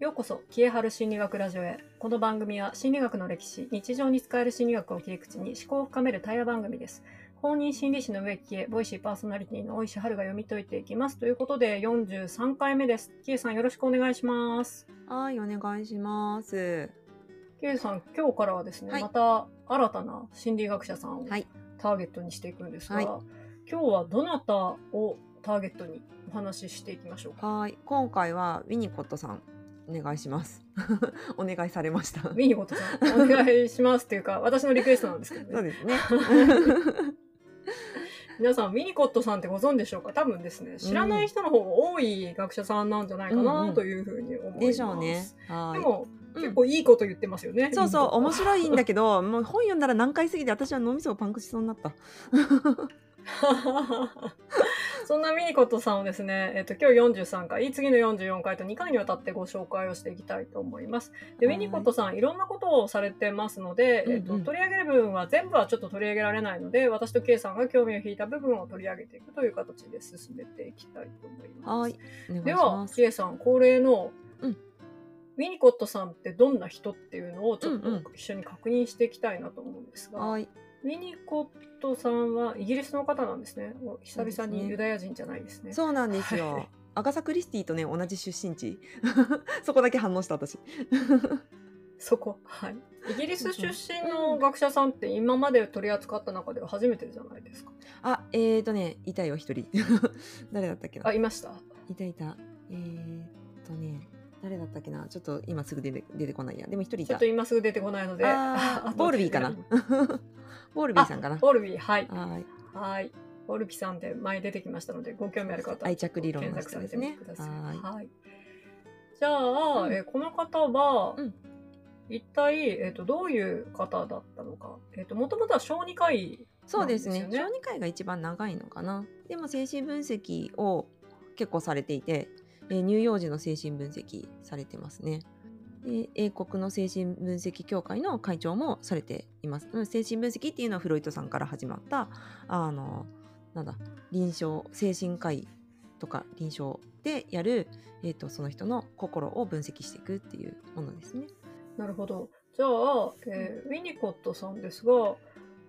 ようこそ、消えはる心理学ラジオへ。この番組は心理学の歴史、日常に使える心理学を切り口に思考を深める対話番組です。公認心理師の植木へ、ボイシーパーソナリティの大石春が読み解いていきます。ということで、43回目です。キエさんよろしくお願いします。はい、お願いします。キエさん、今日からはですね、はいまた新たな心理学者さんをはいターゲットにしていくんですが、はい今日はどなたをターゲットにお話ししていきましょうか？はい、今回はウィニコットさん、お願いします。お願いされました。ウィニゴットさん、お願いしますっていうか、私のリクエストなんですけどね。そうですね。皆さん、ウィニコットさんってご存知でしょうか？多分ですね、知らない人の方が多い学者さんなんじゃないかうんうなんというふうに思います。でしょうね。はい。でも、うん結構いいこと言ってますよね。そうそう、面い。白いんだけど、もう本読んだら何回すぎて私は脳みそがパンクしそうになった。そんなウィニコットさんをですね、えっと、今日43回、次の44回と2回にわたってご紹介をしていきたいと思います。で、ウはい。ィニコットさん、いろんなことをされてますので、えっと、うん。うん取り上げる部分は全部はちょっと取り上げられないので、私と K さんが興味を引いた部分を取り上げていくという形で進めていきたいと思います。はい、では。K さん、恒例の、うん。ウィニコットさんってどんな人っていうのをちょっとうんうん。一緒に確認していきたいなと思うんですが、はい、ウィニコットさんはイギリスの方なんですね。お久々にユダヤ人じゃないですね。そうなんですはいよ。アガサ・クリスティとね、同じ出身地。そこだけ反応した私。そこ。はい。イギリス出身の学者さんって今まで取り扱った中では初めてじゃないですか。あ、えーとね、いたよ、一人。誰だったっけなあ、いました。いたいた。えーとね、誰だったっけな？ちょっと今すぐ出て出てこないや。でも一人い。ちょったと今すぐ出てこないので。ボールビーかな？ボールビーさんかな？あボールビー、はい。はい。はい。ボールビーさんで前出てきましたので、ご興味ある方は愛着理論の検索されて人ですねみてください。はいはい。じゃあ、うんえーこの方は、うん一体、えっ、と、どういう方だったのか。えっ、と、もともとは小児科医そうですね小児科医が一番長いのかな。でも精神分析を結構されていて、えー乳幼児の精神分析されてますね。で英国の精神分析協会の会長もされています。うん精神分析っていうのはフロイトさんから始まったあのなんだ臨床精神科医とか臨床でやる、えー、とその人の心を分析していくっていうものですね。なるほど。じゃあ、えーウィニコットさんですが、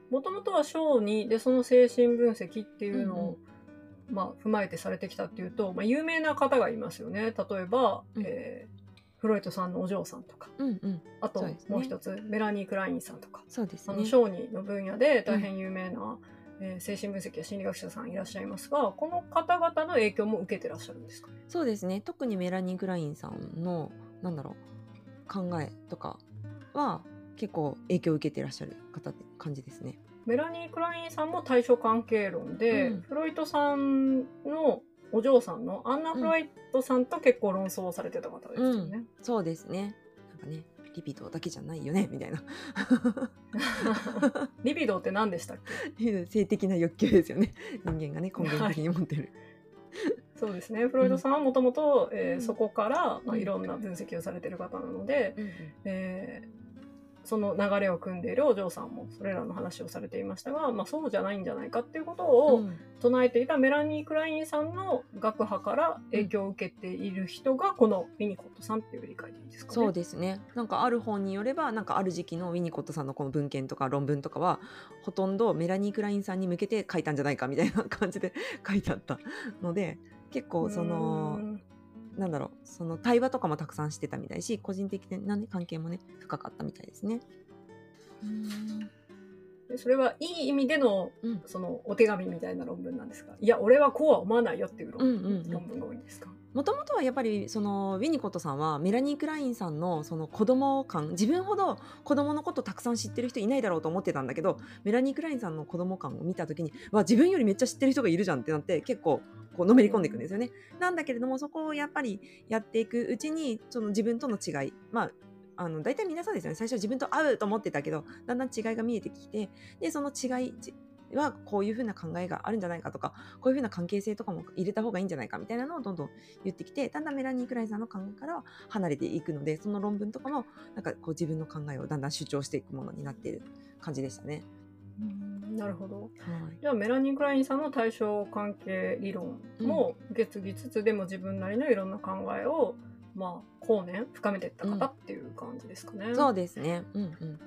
もともとは小児でその精神分析っていうのを、まあ、踏まえてされてきたっていうと、まあ、有名な方がいますよね。例えば、うんえーフロイトさんのお嬢さんとか、うんうん、あともう一つ、メラニー・クラインさんとか、そうですね。あの小児の分野で大変有名な、えー精神分析や心理学者さんいらっしゃいますが、この方々の影響も受けてらっしゃるんですかね？そうですね特にメラニー・グラインさんのなんだろう考えとかは結構影響を受けてらっしゃる方って感じですね。メラニー・クラインさんも対象関係論で、うん。フロイトさんのお嬢さんのアンナ・フロイトさんと結構論争をされてた方ですよね。そうですね。なんかねリピートだけじゃないよねみたいな。リビドーって何でしたっけ？性的な欲求ですよね。人間がね根源的に持ってる。そうですね。フロイトさんはもともとそこから、まあ、うん。いろんな分析をされてる方なので、うんうん。えーその流れを組んでいるお嬢さんもそれらの話をされていましたが、まあ、そうじゃないんじゃないかっていうことを、うん。唱えていたメラニー・クラインさんの学派から影響を受けている人がこのウィニコットさんっていう理解でいいですかね？そうですね。なんかある本によればなんかある時期のウィニコットさんのこの文献とか論文とかはほとんどメラニー・クラインさんに向けて書いたんじゃないかみたいな感じで書いてあったので結構そのなんだろうその対話とかもたくさんしてたみたいし個人的な、ね、関係もね深かったみたいですね。でそれはいい意味でのうん。そのお手紙みたいな論文なんですか？いや俺はこうは思わないよっていう論文が多いんですか？もともとはやっぱりそのウィニコットさんはメラニー・クラインさんのその子供感自分ほど子供のことたくさん知ってる人いないだろうと思ってたんだけどメラニー・クラインさんの子供感を見た時にわ自分よりめっちゃ知ってる人がいるじゃんってなって結構こうのめり込んでいくんですよね。なんだけれどもそこをやっぱりやっていくうちにその自分との違いまああの大体皆さんですよね最初自分と合うと思ってたけどだんだん違いが見えてきてでその違いはこういうふうな考えがあるんじゃないかとかこういうふうな関係性とかも入れた方がいいんじゃないかみたいなのをどんどん言ってきてだんだんメラニー・クラインさんの考えからは離れていくのでその論文とかもなんかこう自分の考えをだんだん主張していくものになっている感じでしたね。うんなるほど。はいじゃあメラニー・クラインさんの対象関係理論も受け継ぎつつ、でも自分なりのいろんな考えをまあ後年深めていった方っていう感じですかね。そうですね。うんうん。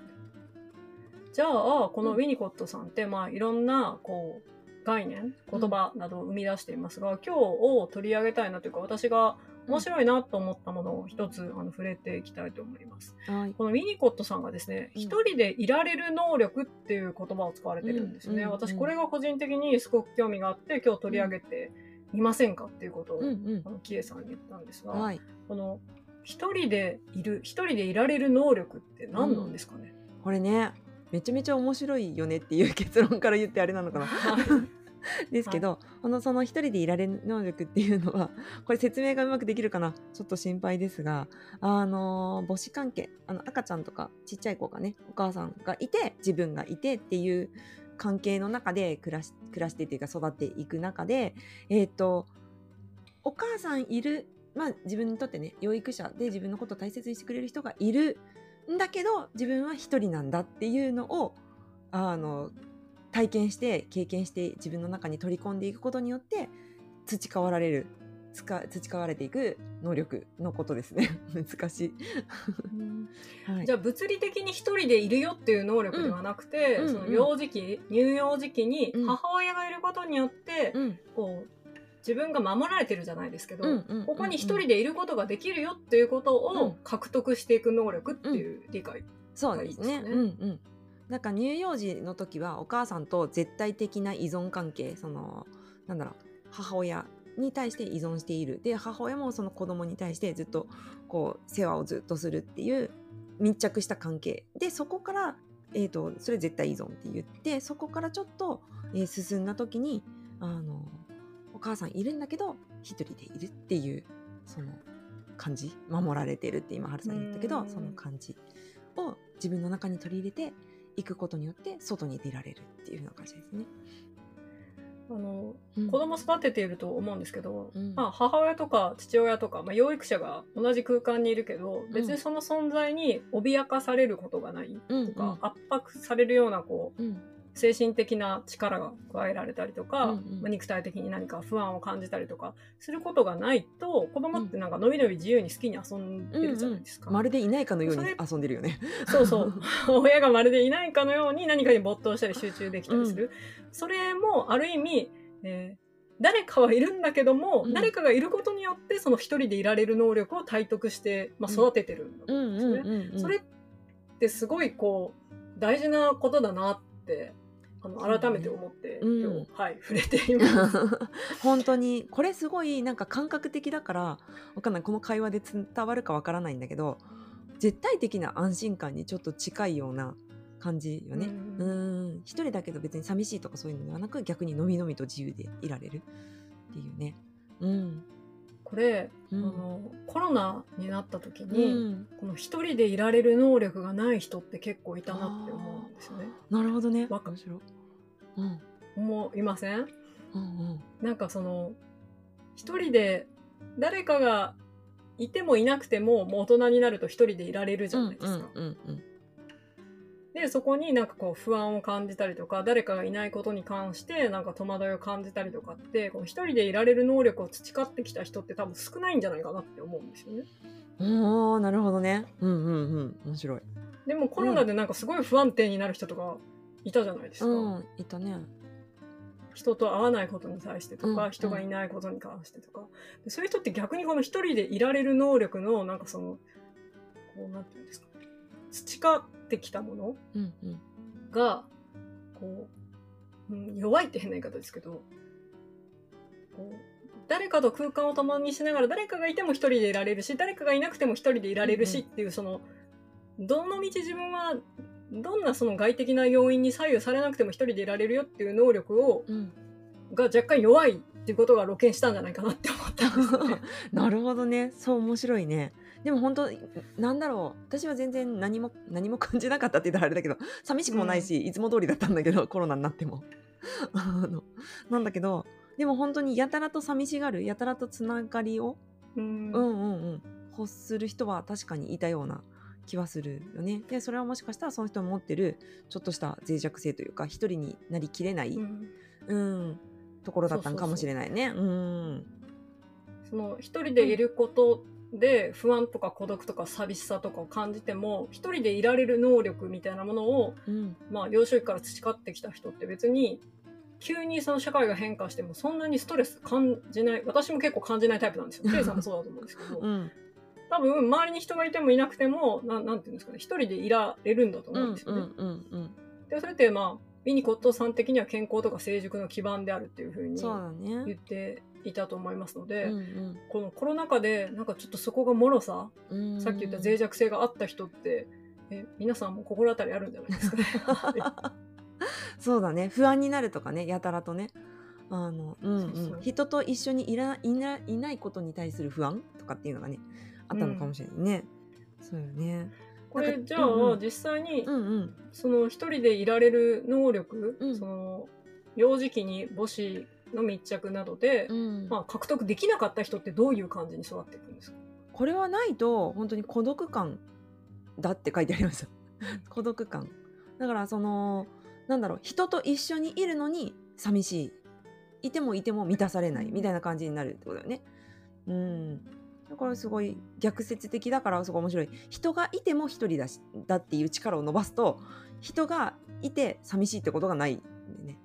じゃあこのウィニコットさんって、まあいろんなこう概念言葉などを生み出していますが、今日を取り上げたいなというか私が面白いなと思ったものを一つあの触れていきたいと思います。はい。このウィニコットさんがですね、うん一人でいられる能力っていう言葉を使われてるんですよね。うんうん私これが個人的にすごく興味があって今日取り上げてみませんかっていうことを、うんうんあのキエさんに言ったんですが、はい。この一人でいる一人でいられる能力って何なんですかね、これね、めちゃめちゃ面白いよねっていう結論から言ってあれなのかな。ですけど、このその一人でいられる能力っていうのは これ説明がうまくできるかな？ちょっと心配ですがあの母子関係あの赤ちゃんとかちっちゃい子がねお母さんがいて自分がいてっていう関係の中で暮らし暮らしてっていうか育っていく中でえっ、とお母さんいるまあ自分にとってね養育者で自分のことを大切にしてくれる人がいるんだけど自分は一人なんだっていうのをあの体験して経験して自分の中に取り込んでいくことによって培われる培われていく能力のことですね。難しい、はい、じゃあ物理的に一人でいるよっていう能力ではなくて、うん。その幼児期、乳幼児期にうん。母親がいることによって、うん。こう自分が守られてるじゃないですけど、うんうんここに一人でいることができるよっていうことうん。を獲得していく能力っていう理解。ね。いいですね。うんうん。なんか乳幼児の時はお母さんと絶対的な依存関係、そのなんだろう母親に対して依存している。で母親もその子供に対してずっとこう世話をずっとするっていう密着した関係でそこからえー、とそれ絶対依存って言ってそこからちょっと、えー進んだ時にあのお母さんいるんだけど一人でいるっていうその感じ守られてるって今春さん言ったけうんどその感じを自分の中に取り入れていくことによって外に出られるっていうような感じですね。あのうん。子供育てていると思うんですけど、うん。まあ、母親とか父親とか、まあ、養育者が同じ空間にいるけど別にその存在に脅かされることがないうんとか、圧迫されるようなこううん精神的な力が加えられたりとか、うんうん。まあ、肉体的に何か不安を感じたりとかすることがないと子供ってなんかのびのび自由に好きに遊んでるじゃないですか。まるでいないかのように遊んでるよね。そうそう。親がまるでいないかのように何かに没頭したり集中できたりする、それもある意味、えー誰かはいるんだけども、うん。誰かがいることによってその一人でいられる能力を体得して、まあ、うん。育ててるんだと思うんですね。うんうん。それってすごいこう大事なことだなってあの改めて思って、うん。今日、はい、触れています。本当にこれすごいなんか感覚的だからわかんないこの会話で伝わるかわからないんだけど絶対的な安心感にちょっと近いような感じよね。ううんん。一人だけど別に寂しいとかそういうのではなく逆にのみのみと自由でいられる。っていうね。うん。これ、うん。あのコロナになった時うに、ん、この一人でいられる能力がない人って結構いたなって思うんですよね。なるほどね。わか面白い。うん思いません？うんうんなんかその一人で誰かがいてもいなくてももう大人になると一人でいられるじゃないですか。うんうんうんでそこになんかこう不安を感じたりとか誰かがいないことに関してなんか戸惑いを感じたりとかってこの一人でいられる能力を培ってきた人って多分少ないんじゃないかなって思うんですよね。うん。おーなるほどね。うんうんうん面白い。でもコロナでなんかすごい不安定になる人とかいたじゃないですか。うんいたね。人と会わないことに対してとか、うん人がいないことに関してとか。でそういう人って逆にこの一人でいられる能力のなんかそのこうなんていうんですか。培ってきたものうんうん。がこう、うん、弱いって変な言い方ですけどこう誰かと空間を共にしながら誰かがいても一人でいられるし誰かがいなくても一人でいられるしうんっていうそのどの道自分はどんなその外的な要因に左右されなくても一人でいられるよっていう能力をうん。が若干弱いっていうことが露見したんじゃないかなって思った。んでね。なるほどね。そう面白いね。でも本当なんだろう。私は全然何も何も感じなかったって言ったらあれだけど寂しくもないし、いつも通りだったんだけどコロナになっても。あのなんだけどでも本当にやたらと寂しがるやたらとつながりをうん。うんうんうん。欲する人は確かにいたような気はするよね。でそれはもしかしたらその人の持ってるちょっとした脆弱性というか一人になりきれない、うん。うん、ところだったのかもしれないね。うん。その一人でいることで不安とか孤独とか寂しさとかを感じても一人でいられる能力みたいなものを、うん。まあ、幼少期から培ってきた人って別に急にその社会が変化してもそんなにストレス感じない私も結構感じないタイプなんですよ。ケイさんもそうだと思うんですけど、うん多分周りに人がいてもいなくてもなんなんていうんですかね一人でいられるんだとう思うんですよね。んうんうんうん。でそれってまあウィニコットさん的には健康とか成熟の基盤であるっていうふうに言っていたと思いますので、うんこのコロナ禍でなんかちょっとそこが脆さ、うんさっき言った脆弱性があった人ってえ皆さんも心当たりあるんじゃないですかね。そうだね。不安になるとかねやたらとね。あの、うんうん、人と一緒にいらいないないことに対する不安とかっていうのがねあったのかもしれないね、そうよね。これじゃあ、うんうん。実際にうんうん。その一人でいられる能力、うん。その幼児期に母子の密着などで、うん。まあ、獲得できなかった人ってどういう感じに育っていくんですか、これはないと本当に孤独感だって書いてあります。孤独感。だからそのなんだろう人と一緒にいるのに寂しい。いてもいても満たされないみたいな感じになるってことだよね。うんだからすごい逆説的だからすごい面白い。人がいても一人だしだっていう力を伸ばすと人がいて寂しいってことがないんでね。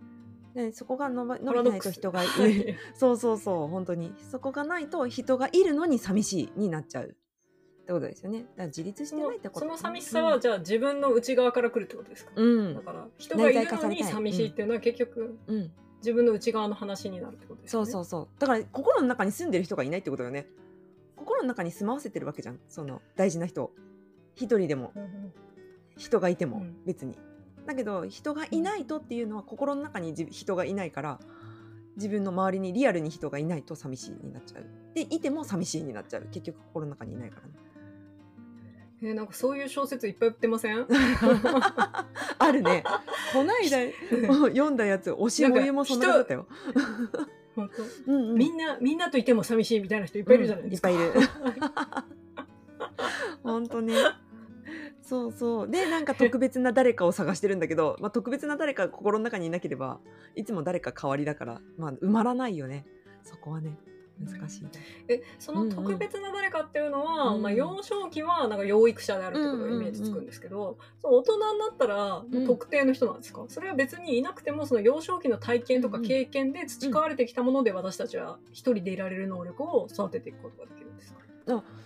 でそこが伸ば伸びないと人がいる、はい。そうそうそう本当にそこがないと人がいるのに寂しいになっちゃうってことですよね。だから自立してないってことその寂しさは、じゃあ自分の内側から来るってことですか、うん。だから人がいるのに寂しいっていうのは結局うん。自分の内側の話になるってことですよね。そうそうそう。だから心の中に住んでる人がいないってことよね心の中に住まわせてるわけじゃん。その大事な人。一人でも。うんうん。人がいてもうん。別に、だけど人がいないとっていうのは心の中にじ人がいないから自分の周りにリアルに人がいないと寂しいになっちゃう。でいても寂しいになっちゃう。結局心の中にいないからね。えーなんかそういう小説いっぱい売ってません？あるね。こないだ読んだやつ推しもゆもそんなだったよ、本当。うんうん。みんなみんなといても寂しいみたいな人いっぱいいるじゃないですか。うんいっ 本当ね。そうそう。でなんか特別な誰かを探してるんだけど、まあ、特別な誰かが心の中にいなければいつも誰か代わりだから、まあ、埋まらないよね。そこはね難しい、えその特別な誰かっていうのは、うんまあ、幼少期はなんか養育者であるってことがイメージつくんですけど、その大人になったら特定の人なんですか、それは別にいなくてもその幼少期の体験とか経験で培われてきたもので私たちは一人でいられる能力を育てていくことができるんですか？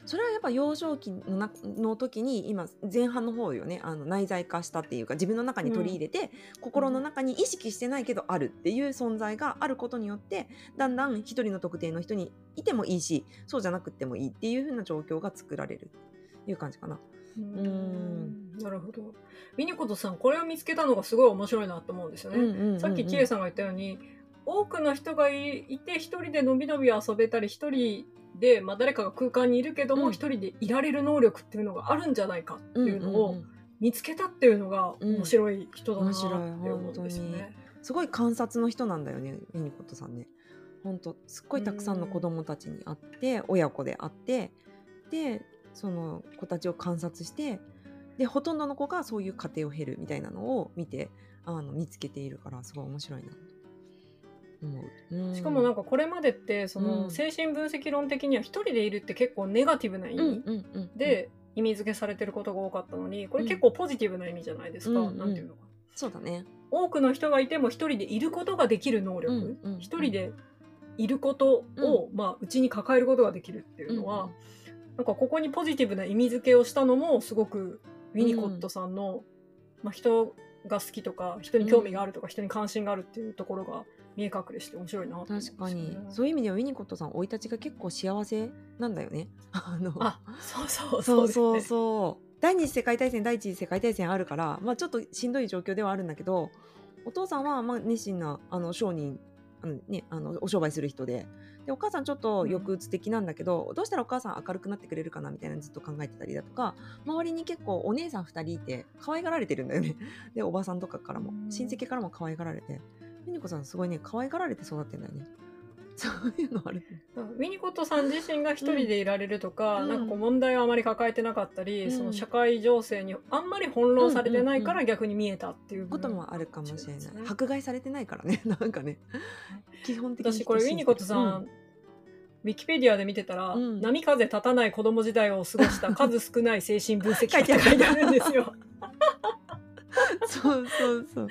それはやっぱ幼少期のなの時に今前半の方よねあの内在化したっていうか自分の中に取り入れて、心の中に意識してないけどあるっていう存在があることによってだんだん一人の特定の人にいてもいいしそうじゃなくてもいいっていう風な状況が作られるっていう感じかな。うんなるほど。ミニコトさんこれを見つけたのがすごい面白いなと思うんですよね。うんうんうんうんさっきキエさんが言ったように多くの人がいいて一人でのびのび遊べたり一人で、まあ、誰かが空間にいるけどうん。も一、人でいられる能力っていうのがあるんじゃないかっていうのを見つけたっていうのがうん。面白い人だなってい思うんですよね。すごい観察の人なんだよねミニコットさんね。ほんとすっごいたくさんの子供たちに会って親子で会ってでその子たちを観察してでほとんどの子がそういう過程を経るみたいなのを見てあの見つけているからすごい面白いな。と思う。うん。しかもなんかこれまでってそのうん。精神分析論的には一人でいるって結構ネガティブな意味、で意味付けされてることが多かったのにこれ結構ポジティブな意味じゃないですか、うんなんていうのか。なそうだね。多くの人がいても一人でいることができる能力、一人でいることを、まあ、うちに抱えることができるっていうのは、うん。なんかここにポジティブな意味付けをしたのもすごくウィニコットさんの、まあ、人が好きとか人に興味があるとか、人に関心があるっていうところが見え隠れして面白いなと思うんです確かに。そういう意味ではウィニコットさん生い立ちが結構幸せなんだよね。あの。あそうそうそうそうそう。第二次世界大戦第一次世界大戦あるから、まあ、ちょっとしんどい状況ではあるんだけどお父さんはまあ熱心なあの商人あの、ね、あのお商売する人で。でお母さんちょっと抑うつ的なんだけど、どうしたらお母さん明るくなってくれるかなみたいなのずっと考えてたりだとか周りに結構お姉さん2人いて可愛がられてるんだよね。でおばさんとかからもうん親戚からも可愛がられてミニコさんすごいね可愛がられて育ってんだよね。そういうのあるウィニコットさん自身が一人でいられるとか、うん。なんかこう問題をあまり抱えてなかったり、うん。その社会情勢にあんまり翻弄されてないかうんうんら逆に見えたっていう。部分こともあるかもしれない、迫害されてないからね。なんかね。基本的に私これウィニコットさん、うん。ウィキペディアで見てたら、うん。波風立たない子供時代を過ごした数少ない精神分析家って書いてあるんですよ。そうそうそう。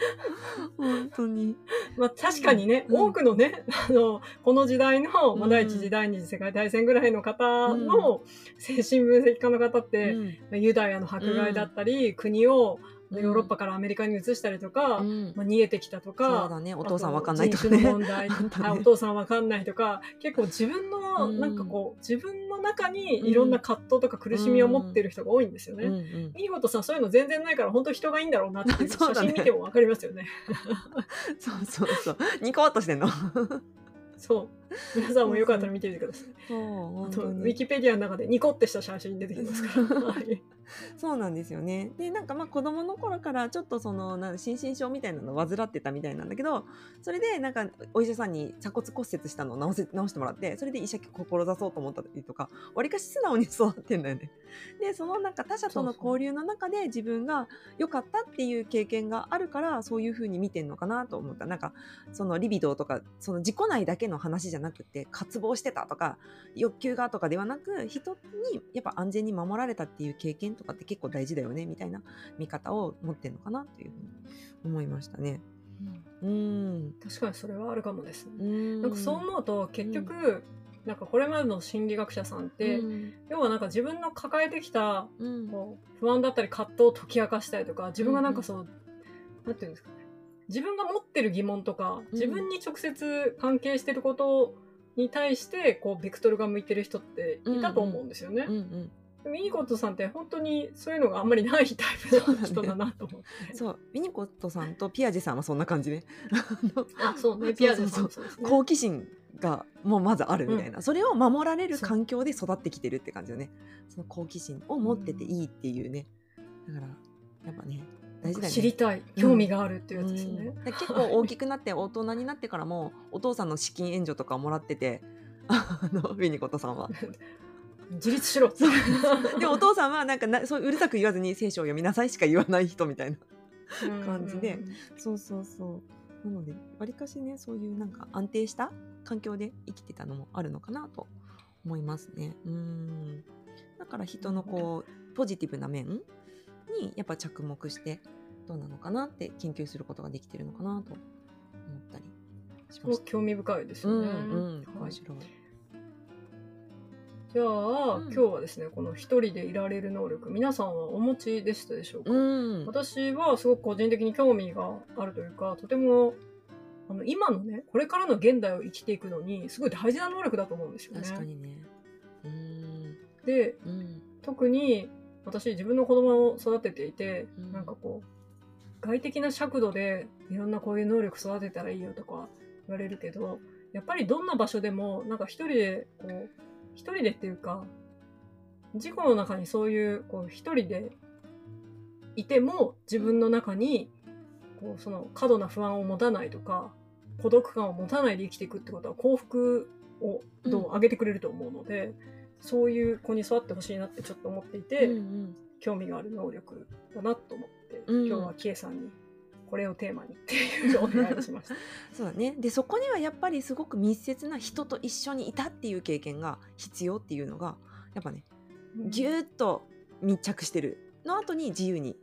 本当に。まあ確かにね、うん。多くのね、あの、この時代の、まあ、うん第一次第二次世界大戦ぐらいの方の精神分析家の方って、うん。まあユダヤの迫害だったり、国をうんヨーロッパからアメリカに移したりとか、うん。まあ、逃げてきたとそうか、だね。お お父さんわかんないとかねの問題ね。あお父さんわかんないとか結構自分の、うん。なんかこう自分の中にいろんな葛藤とか苦しみを持ってる人が多いんですよね。うんうん。見事さんそういうの全然ないから本当人がいいんだろうなって写真見てもわかりますよね。そうそうそう。ニコッとしてんのそう皆さんもよかったら見てみてください。そうウィキペディアの中でニコってした写真出てきますから。は いそうなんですよね。でなんかまあ子供の頃からちょっとそのなん心身症みたいなのを患ってたみたいなんだけどそれでなんかお医者さんに鎖骨骨折したのを治せ治してもらってそれで医者志そうと思ったりとかわりかし素直に育ってんだよね。でそのなんか他者との交流の中で自分が良かったっていう経験があるからそういう風に見てんのかなと思った。なんかそのリビドーとかその自己内だけの話じゃなくて渇望してたとか欲求がとかではなく人にやっぱ安全に守られたっていう経験とかって結構大事だよねみたいな見方を持ってんのかなっていうふうに思いましたね。うん。確かにそれはあるかもですなんかそう思うと結局、なんかこれまでの心理学者さんって、うん要はなんか自分の抱えてきたうんこう不安だったり葛藤を解き明かしたりとか自分がなんかそう、なんていうんですかね自分が持ってる疑問とか自分に直接関係してることに対してこうベクトルが向いてる人っていたと思うんですよね。うんうんミニコットさんって本当にそういうのがあんまりないタイプの人だなと思って。そうウィニコットさんとピアジェさんはそんな感じね。あそうね。ピアジェさん。好奇心がもうまずあるみたいな、それを守られる環境で育ってきてるって感じよね。その好奇心を持ってていいっていうね。だからやっぱね大事だよね。知りたい、興味があるっていうやつですね。うん。で結構大きくなって大人になってからも お父さんの資金援助とかをもらってて あのウィニコットさんは。自立しろ。でお父さんはなんかなそううるさく言わずに聖書を読みなさいしか言わない人みたいな。感じで。そうそうそうなのでわりかしねそういうなんか安定した環境で生きてたのもあるのかなと思いますねうんだから人のこうポジティブな面にやっぱ着目してどうなのかなって研究することができてるのかなと思ったりしました。興味深いですうんよね。うんはい面白い。じゃあ、うん今日はですね、この一人でいられる能力、皆さんはお持ちでしたでしょうか、うん。私はすごく個人的に興味があるというか、とても、あの今のね、これからの現代を生きていくのに、すごい大事な能力だと思うんですよね。確かにね。うん。で、うん。特に私自分の子供を育てていて、うんなんかこう外的な尺度でいろんなこういう能力育てたらいいよとか言われるけどやっぱりどんな場所でもなんか一人でこう一人でっていうか事故の中にそういうこう一人でいても自分の中にこうその過度な不安を持たないとか孤独感を持たないで生きていくってことは幸福をどう上げてくれると思うので、そういう子に育ってほしいなってちょっと思っていて、うんうん。興味がある能力だなと思って、うん。今日はキエさんにこれをテーマにっていう お願いをしました。そうだね。でそこにはやっぱりすごく密接な人と一緒にいたっていう経験が必要っていうのがやっぱねぎゅーっと密着してるの後に自由に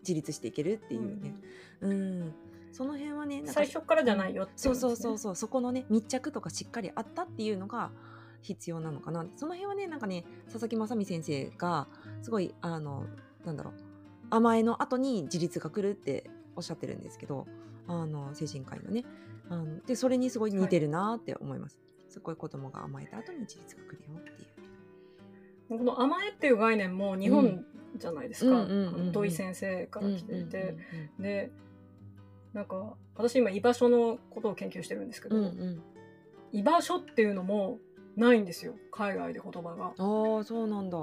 自立していけるっていうね。うん。その辺はね最初からじゃないよっていそうそうそうそうそこのね密着とかしっかりあったっていうのが必要なのかなその辺はねなんかね佐々木雅美先生がすごいあのなんだろう甘えの後に自立が来るっておっしゃってるんですけどあの精神科医のね。あのでそれにすごい似てるなって思います、すごい子供が甘えた後に自立が来るよっていう。この甘えっていう概念も日本じゃないですか、うん。土井先生から来ていて、でなんか私今居場所のことを研究してるんですけど、うんうん。うん居場所っていうのもないんですよ。海外で言葉が。ああそうなんだ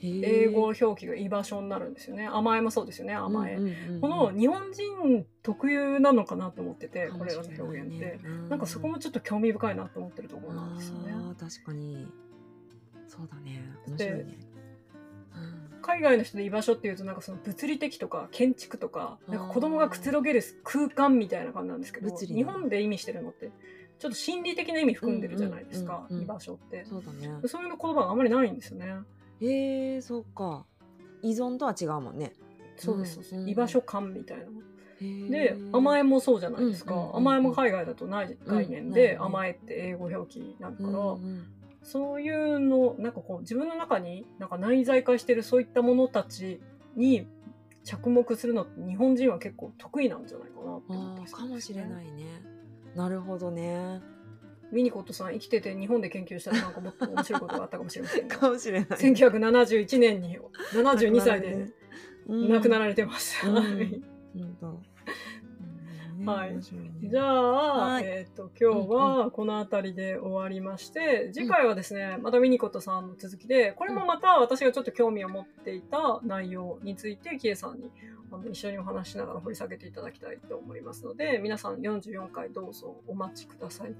英語表記が居場所になるんですよね。甘えもそうですよね甘え。うんうんうんうん。この日本人特有なのかなと思ってて、かこれらの表現って、なんかそこもちょっと興味深いなと思ってるところなんですよね。確かに。そうだね。面白いね、海外の人で居場所っていうとなんかその物理的とか建築とかなんか子供がくつろげる空間みたいな感じなんですけど日本で意味してるのってちょっと心理的な意味含んでるじゃないですか、うんうんうんうん。居場所って。そうだね。そういうの言葉があまりないんですよね。へえそっか。依存とは違うもんね。そうです、うんうん。居場所感みたいな。へでえ甘えもそうじゃないですか、うんうんうんうん。甘えも海外だとない概念うんで、ないね甘えって英語表記になるから、うんうんそういうのなんかこう自分の中になんか内在化してるそういったものたちに着目するのって日本人は結構得意なんじゃないかなって思ったありすーかもしれないね。なるほどねウィニコットさん生きてて日本で研究したらなんかもっと面白いことがあったかもしれませんね。かもしれない。1971年に72歳で亡くならられてます、うん。はい。じゃあ、はい。えっ、と、今日はこの辺りで終わりまして、次回はですね、またウィニコットさんの続きで、これもまた私がちょっと興味を持っていた内容について、キエさんにあの一緒にお話ししながら掘り下げていただきたいと思いますので、皆さん44回どうぞお待ちください。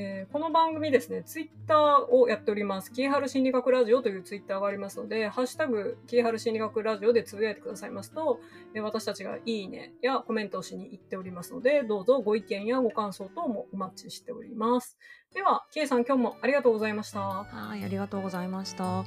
えこの番組ですね、ツイッターをやっております。キーハル心理学ラジオというツイッターがありますので、ハッシュタグ、キーハル心理学ラジオでつぶやいてくださいますと、え私たちがいいねやコメントをしに行っておりますので、どうぞご意見やご感想等もお待ちしております。では、キエさん今日もありがとうございました。はいありがとうございました